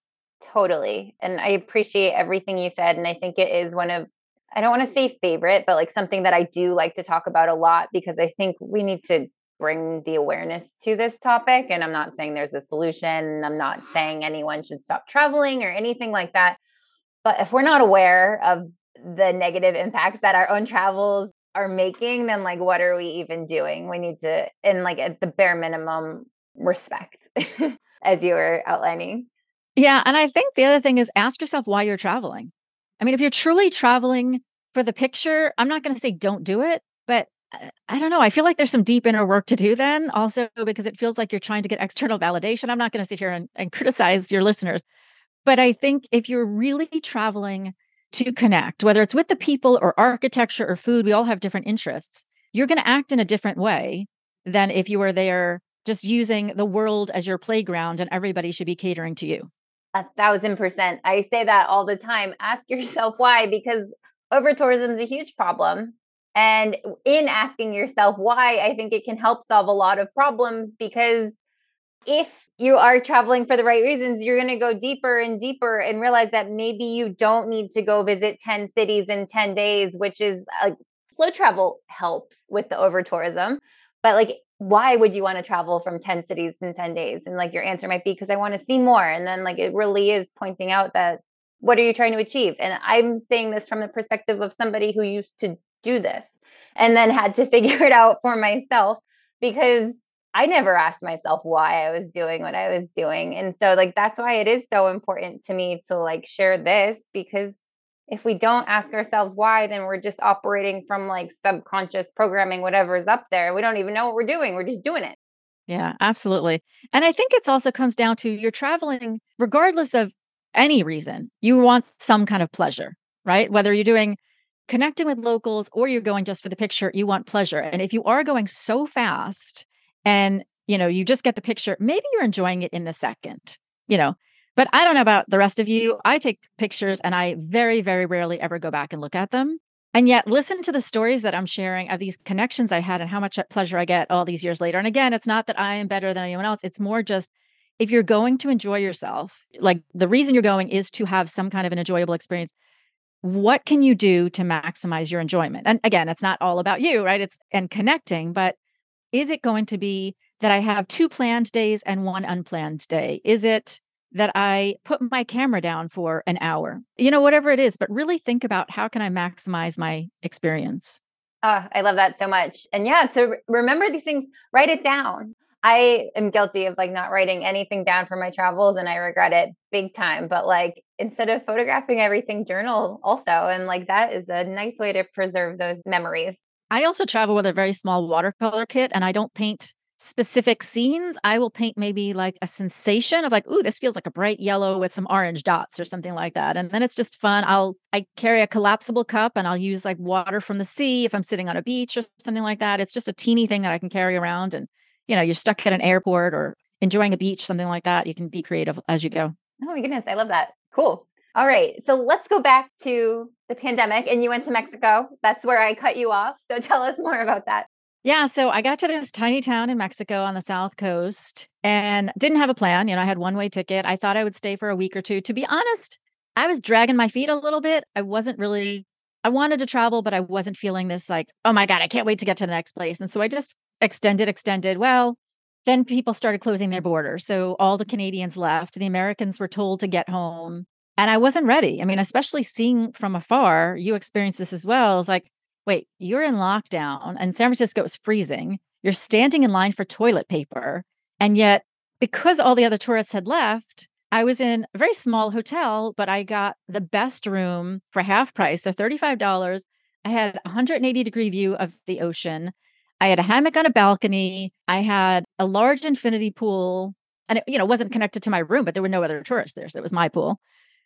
Totally. And I appreciate everything you said. And I think it is one of I don't want to say favorite, but like something that I do like to talk about a lot because I think we need to bring the awareness to this topic. And I'm not saying there's a solution. I'm not saying anyone should stop traveling or anything like that. But if we're not aware of the negative impacts that our own travels are making, then like what are we even doing? We need to, and like at the bare minimum, respect, as you were outlining. Yeah. And I think the other thing is ask yourself why you're traveling. I mean, if you're truly traveling for the picture, I'm not going to say don't do it, I don't know. I feel like there's some deep inner work to do then, also because it feels like you're trying to get external validation. I'm not going to sit here and, and criticize your listeners, but I think if you're really traveling to connect, whether it's with the people or architecture or food, we all have different interests. You're going to act in a different way than if you were there just using the world as your playground and everybody should be catering to you. A thousand percent. I say that all the time. Ask yourself why, because over tourism is a huge problem. And in asking yourself why, I think it can help solve a lot of problems because if you are traveling for the right reasons, you're going to go deeper and deeper and realize that maybe you don't need to go visit 10 cities in 10 days, which is like slow travel helps with the over tourism. But like, why would you want to travel from 10 cities in 10 days? And like, your answer might be because I want to see more. And then, like, it really is pointing out that what are you trying to achieve? And I'm saying this from the perspective of somebody who used to do this and then had to figure it out for myself because I never asked myself why I was doing what I was doing. And so like that's why it is so important to me to like share this because if we don't ask ourselves why then we're just operating from like subconscious programming whatever is up there. We don't even know what we're doing. We're just doing it. Yeah, absolutely. And I think it's also comes down to you're traveling regardless of any reason. You want some kind of pleasure, right? Whether you're doing connecting with locals or you're going just for the picture, you want pleasure. And if you are going so fast and you know you just get the picture maybe you're enjoying it in the second you know? But i don't know about the rest of you. I take pictures and i very very rarely ever go back and look at them. And yet listen to the stories that i'm sharing of these connections i had and how much uh, pleasure i get all these years later. And again it's not that i am better than anyone else. It's more just if you're going to enjoy yourself like the reason you're going is to have some kind of an enjoyable experience what can you do to maximize your enjoyment and again it's not all about you right it's and connecting but is it going to be that I have two planned days and one unplanned day? Is it that I put my camera down for an hour? You know, whatever it is, but really think about how can I maximize my experience? Oh, I love that so much. And yeah, to remember these things, write it down. I am guilty of like not writing anything down for my travels and I regret it big time. But like instead of photographing everything, journal also. And like that is a nice way to preserve those memories. I also travel with a very small watercolor kit and I don't paint specific scenes. I will paint maybe like a sensation of like, ooh, this feels like a bright yellow with some orange dots or something like that. And then it's just fun. I'll I carry a collapsible cup and I'll use like water from the sea if I'm sitting on a beach or something like that. It's just a teeny thing that I can carry around and you know, you're stuck at an airport or enjoying a beach, something like that. You can be creative as you go. Oh my goodness, I love that. Cool. All right. So let's go back to the pandemic and you went to Mexico. That's where I cut you off. So tell us more about that. Yeah, so I got to this tiny town in Mexico on the south coast and didn't have a plan. You know, I had one way ticket. I thought I would stay for a week or two. To be honest, I was dragging my feet a little bit. I wasn't really, I wanted to travel, but I wasn't feeling this like, oh my God, I can't wait to get to the next place. And so I just extended, extended. Well, then people started closing their borders. So all the Canadians left. The Americans were told to get home. And I wasn't ready. I mean, especially seeing from afar, you experience this as well. It's like, wait, you're in lockdown and San Francisco is freezing. You're standing in line for toilet paper. And yet, because all the other tourists had left, I was in a very small hotel, but I got the best room for half price. So $35. I had a 180 degree view of the ocean. I had a hammock on a balcony. I had a large infinity pool. And it, you know, wasn't connected to my room, but there were no other tourists there. So it was my pool.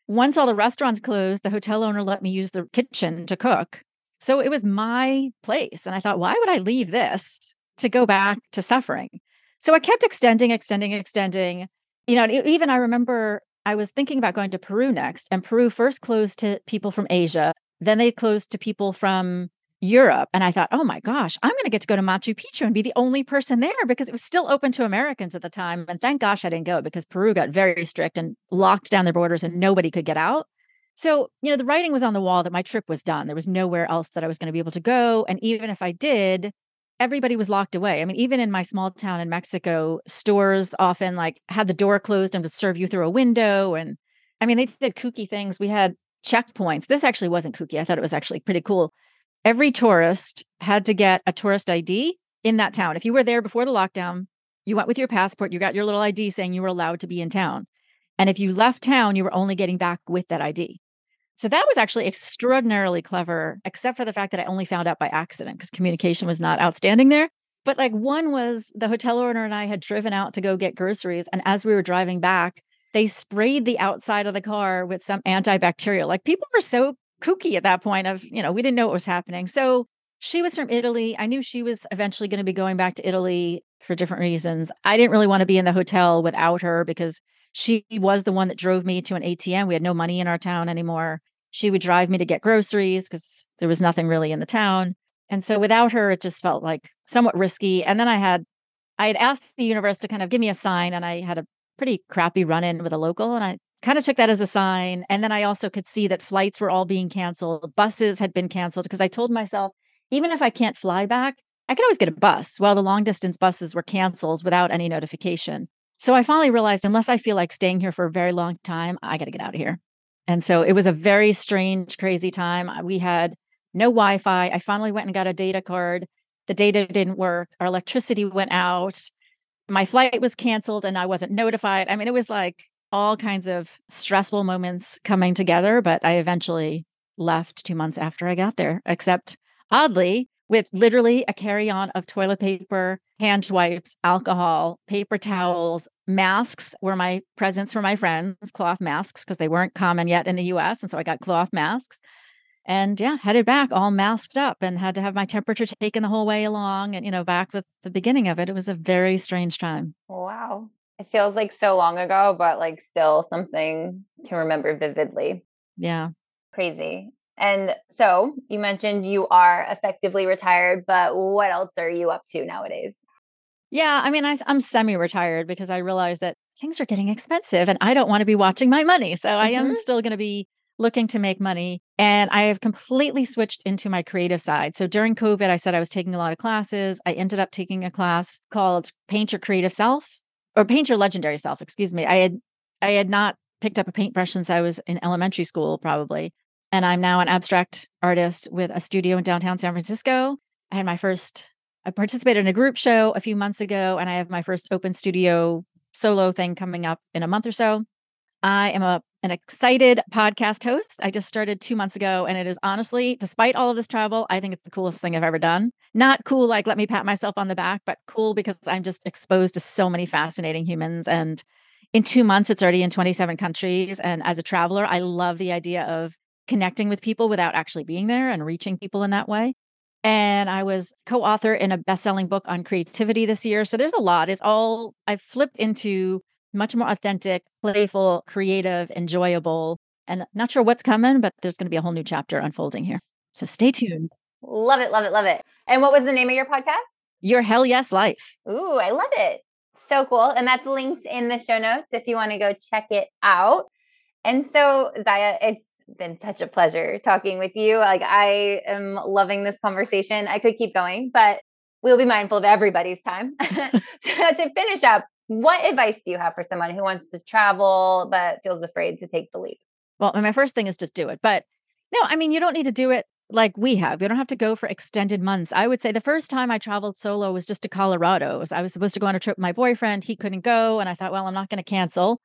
Once all the restaurants closed, the hotel owner let me use the kitchen to cook. So it was my place. And I thought, why would I leave this to go back to suffering? So I kept extending, extending, extending. You know, even I remember I was thinking about going to Peru next, and Peru first closed to people from Asia. Then they closed to people from Europe. And I thought, oh my gosh, I'm going to get to go to Machu Picchu and be the only person there because it was still open to Americans at the time. And thank gosh I didn't go because Peru got very strict and locked down their borders and nobody could get out. So, you know, the writing was on the wall that my trip was done. There was nowhere else that I was going to be able to go. And even if I did, everybody was locked away. I mean, even in my small town in Mexico, stores often like had the door closed and would serve you through a window. And I mean, they did kooky things. We had checkpoints. This actually wasn't kooky. I thought it was actually pretty cool every tourist had to get a tourist ID in that town. If you were there before the lockdown, you went with your passport, you got your little ID saying you were allowed to be in town. And if you left town, you were only getting back with that ID. So that was actually extraordinarily clever, except for the fact that I only found out by accident because communication was not outstanding there. But like one was the hotel owner and I had driven out to go get groceries. And as we were driving back, they sprayed the outside of the car with some antibacterial. Like people were so kooky at that point of, you know, we didn't know what was happening. So she was from Italy. I knew she was eventually going to be going back to Italy for different reasons. I didn't really want to be in the hotel without her because she was the one that drove me to an ATM. We had no money in our town anymore. She would drive me to get groceries because there was nothing really in the town. And so without her, it just felt like somewhat risky. And then I had I had asked the universe to kind of give me a sign, and I had a pretty crappy run in with a local, and I kind of took that as a sign. And then I also could see that flights were all being canceled, buses had been canceled because I told myself even if I can't fly back, I could always get a bus Well, the long distance buses were canceled without any notification. So I finally realized unless I feel like staying here for a very long time, I got to get out of here. And so it was a very strange, crazy time. We had no Wi Fi. I finally went and got a data card. The data didn't work. Our electricity went out. My flight was canceled and I wasn't notified. I mean, it was like all kinds of stressful moments coming together, but I eventually left two months after I got there, except oddly, with literally a carry on of toilet paper, hand wipes, alcohol, paper towels, masks were my presents for my friends, cloth masks, because they weren't common yet in the US. And so I got cloth masks and yeah, headed back all masked up and had to have my temperature taken the whole way along. And, you know, back with the beginning of it, it was a very strange time. Wow. It feels like so long ago, but like still something to remember vividly. Yeah. Crazy. And so you mentioned you are effectively retired, but what else are you up to nowadays? Yeah, I mean, I, am semi retired because I realize that things are getting expensive and I don't want to be watching my money. So mm-hmm. I am mm-hmm. still going to be looking to make money. And I have completely switched into my creative side. So during COVID, I said I was taking a lot of classes. I ended up taking a class called Paint Your Creative Self or Paint Your Legendary Self, excuse me. I had I had not picked up a paintbrush since I was in elementary school, probably. And I'm now an abstract artist with a studio in downtown San Francisco. I had my first, I participated in a group show a few months ago, and I have my first open studio solo thing coming up in a month or so. I am a an excited podcast host. I just started two months ago, and it is honestly, despite all of this travel, I think it's the coolest thing I've ever done. Not cool, like let me pat myself on the back, but cool because I'm just exposed to so many fascinating humans. And in two months, it's already in 27 countries. And as a traveler, I love the idea of connecting with people without actually being there and reaching people in that way. And I was co author in a best selling book on creativity this year. So there's a lot. It's all, I've flipped into much more authentic, playful, creative, enjoyable. And not sure what's coming, but there's going to be a whole new chapter unfolding here. So stay tuned. Love it, love it, love it. And what was the name of your podcast? Your Hell Yes Life. Ooh, I love it. So cool. And that's linked in the show notes if you want to go check it out. And so, Zya, it's been such a pleasure talking with you. Like, I am loving this conversation. I could keep going, but we'll be mindful of everybody's time. so, to finish up, what advice do you have for someone who wants to travel but feels afraid to take the leap? Well, my first thing is just do it. But no, I mean, you don't need to do it like we have. You don't have to go for extended months. I would say the first time I traveled solo was just to Colorado. I was supposed to go on a trip with my boyfriend. He couldn't go. And I thought, well, I'm not going to cancel.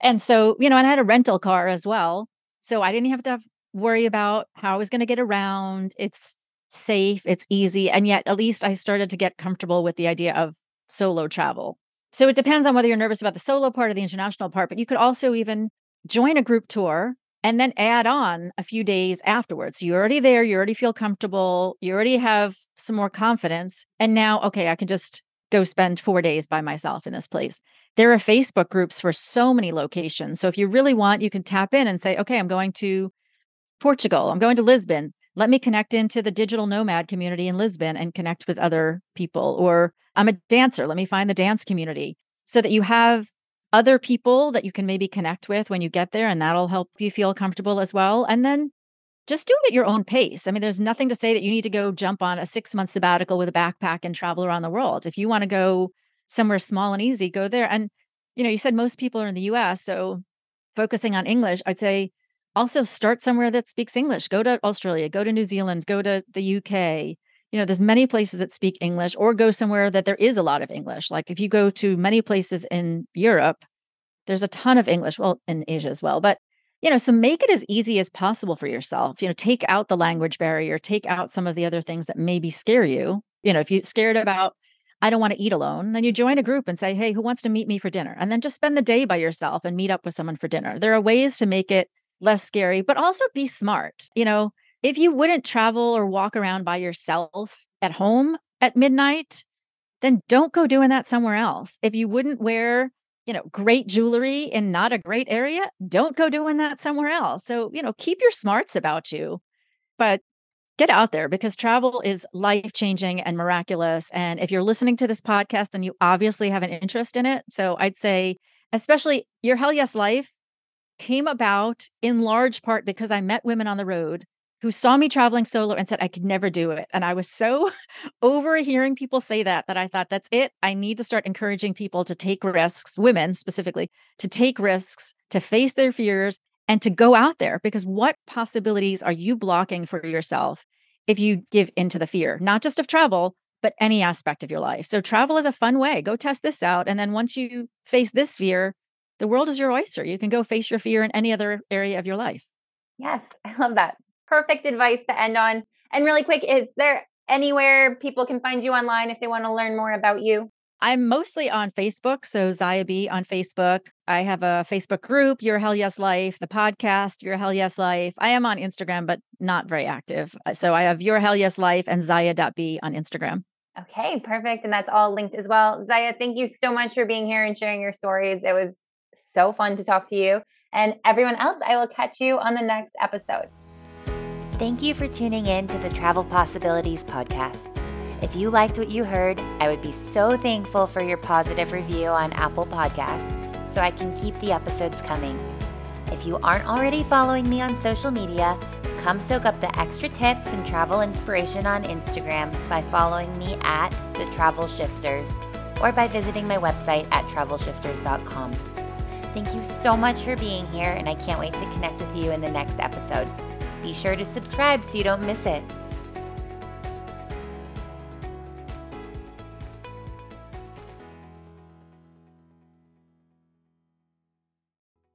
And so, you know, and I had a rental car as well. So I didn't have to worry about how I was going to get around. It's safe, it's easy. And yet, at least I started to get comfortable with the idea of solo travel. So it depends on whether you're nervous about the solo part or the international part, but you could also even join a group tour and then add on a few days afterwards. You're already there, you already feel comfortable, you already have some more confidence. And now, okay, I can just go spend four days by myself in this place. There are Facebook groups for so many locations. So if you really want, you can tap in and say, okay, I'm going to Portugal, I'm going to Lisbon. Let me connect into the digital nomad community in Lisbon and connect with other people. Or I'm a dancer, let me find the dance community so that you have other people that you can maybe connect with when you get there, and that'll help you feel comfortable as well. And then just do it at your own pace. I mean, there's nothing to say that you need to go jump on a six month sabbatical with a backpack and travel around the world. If you want to go somewhere small and easy, go there. And, you know, you said most people are in the US. So focusing on English, I'd say also start somewhere that speaks English. Go to Australia, go to New Zealand, go to the UK. You know, there's many places that speak English, or go somewhere that there is a lot of English. Like if you go to many places in Europe, there's a ton of English, well, in Asia as well, but you know, so make it as easy as possible for yourself. You know, take out the language barrier, take out some of the other things that maybe scare you. You know, if you're scared about, I don't want to eat alone, then you join a group and say, hey, who wants to meet me for dinner? And then just spend the day by yourself and meet up with someone for dinner. There are ways to make it less scary, but also be smart. You know, if you wouldn't travel or walk around by yourself at home at midnight, then don't go doing that somewhere else. If you wouldn't wear you know, great jewelry in not a great area, don't go doing that somewhere else. So, you know, keep your smarts about you, but get out there because travel is life changing and miraculous. And if you're listening to this podcast, then you obviously have an interest in it. So I'd say, especially your Hell Yes Life came about in large part because I met women on the road who saw me traveling solo and said I could never do it. And I was so over hearing people say that that I thought that's it. I need to start encouraging people to take risks, women specifically, to take risks, to face their fears and to go out there because what possibilities are you blocking for yourself if you give into the fear, not just of travel, but any aspect of your life. So travel is a fun way. Go test this out and then once you face this fear, the world is your oyster. You can go face your fear in any other area of your life. Yes, I love that perfect advice to end on. And really quick, is there anywhere people can find you online if they want to learn more about you? I'm mostly on Facebook. So Zya Be on Facebook. I have a Facebook group, Your Hell Yes Life, the podcast, Your Hell Yes Life. I am on Instagram, but not very active. Uh, so I have Your Hell Yes Life and Zya.be on Instagram. Okay, perfect. And that's all linked as well. Zya, thank you so much for being here and sharing your stories. It was so fun to talk to you. And everyone else, I will catch you on the next episode. Thank you for tuning in to the Travel Possibilities podcast. If you liked what you heard, I would be so thankful for your positive review on Apple Podcasts so I can keep the episodes coming. If you aren't already following me on social media, come soak up the extra tips and travel inspiration on Instagram by following me at The Travel Shifters or by visiting my website at travelshifters.com. Thank you so much for being here, and I can't wait to connect with you in the next episode. Be sure to subscribe so you don't miss it.